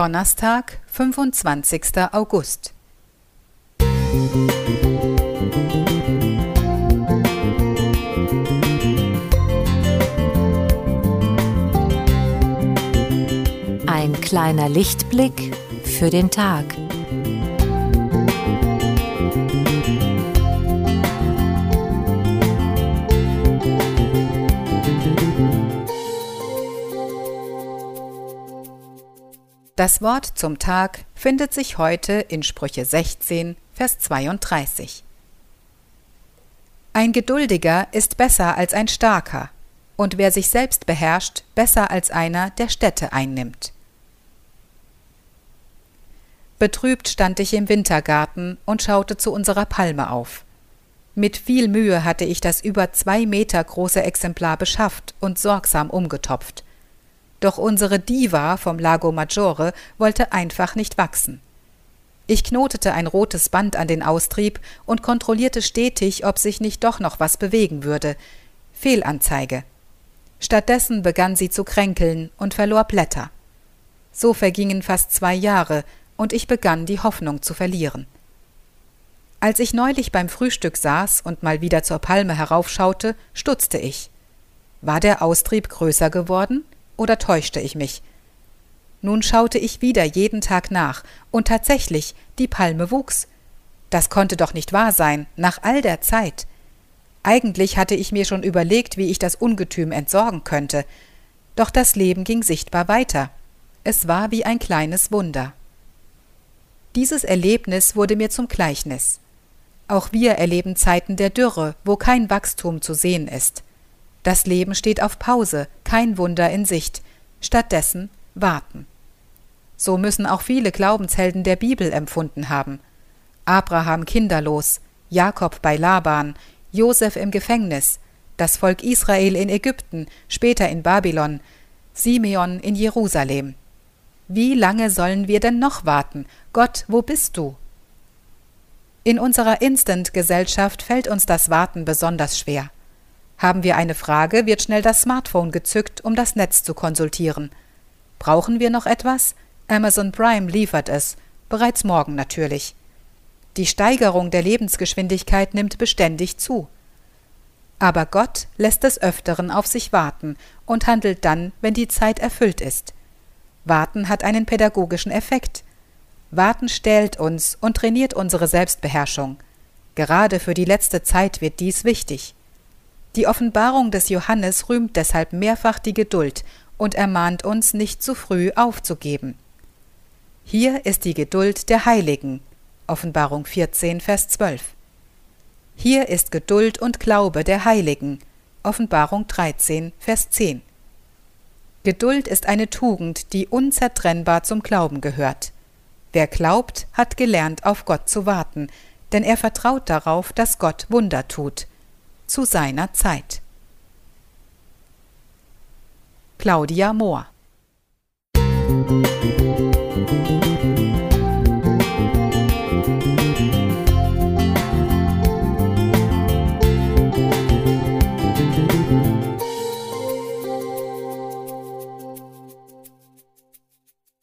Donnerstag, 25. August. Ein kleiner Lichtblick für den Tag. Das Wort zum Tag findet sich heute in Sprüche 16, Vers 32. Ein Geduldiger ist besser als ein Starker, und wer sich selbst beherrscht, besser als einer, der Städte einnimmt. Betrübt stand ich im Wintergarten und schaute zu unserer Palme auf. Mit viel Mühe hatte ich das über zwei Meter große Exemplar beschafft und sorgsam umgetopft. Doch unsere Diva vom Lago Maggiore wollte einfach nicht wachsen. Ich knotete ein rotes Band an den Austrieb und kontrollierte stetig, ob sich nicht doch noch was bewegen würde. Fehlanzeige. Stattdessen begann sie zu kränkeln und verlor Blätter. So vergingen fast zwei Jahre, und ich begann die Hoffnung zu verlieren. Als ich neulich beim Frühstück saß und mal wieder zur Palme heraufschaute, stutzte ich. War der Austrieb größer geworden? Oder täuschte ich mich? Nun schaute ich wieder jeden Tag nach, und tatsächlich, die Palme wuchs. Das konnte doch nicht wahr sein, nach all der Zeit. Eigentlich hatte ich mir schon überlegt, wie ich das Ungetüm entsorgen könnte. Doch das Leben ging sichtbar weiter. Es war wie ein kleines Wunder. Dieses Erlebnis wurde mir zum Gleichnis. Auch wir erleben Zeiten der Dürre, wo kein Wachstum zu sehen ist. Das Leben steht auf Pause, kein Wunder in Sicht, stattdessen warten. So müssen auch viele Glaubenshelden der Bibel empfunden haben. Abraham kinderlos, Jakob bei Laban, Josef im Gefängnis, das Volk Israel in Ägypten, später in Babylon, Simeon in Jerusalem. Wie lange sollen wir denn noch warten? Gott, wo bist du? In unserer Instant-Gesellschaft fällt uns das Warten besonders schwer. Haben wir eine Frage, wird schnell das Smartphone gezückt, um das Netz zu konsultieren. Brauchen wir noch etwas? Amazon Prime liefert es, bereits morgen natürlich. Die Steigerung der Lebensgeschwindigkeit nimmt beständig zu. Aber Gott lässt des Öfteren auf sich warten und handelt dann, wenn die Zeit erfüllt ist. Warten hat einen pädagogischen Effekt. Warten stählt uns und trainiert unsere Selbstbeherrschung. Gerade für die letzte Zeit wird dies wichtig. Die Offenbarung des Johannes rühmt deshalb mehrfach die Geduld und ermahnt uns, nicht zu früh aufzugeben. Hier ist die Geduld der Heiligen. Offenbarung 14, Vers 12. Hier ist Geduld und Glaube der Heiligen. Offenbarung 13, Vers 10. Geduld ist eine Tugend, die unzertrennbar zum Glauben gehört. Wer glaubt, hat gelernt, auf Gott zu warten, denn er vertraut darauf, dass Gott Wunder tut zu seiner Zeit. Claudia Mohr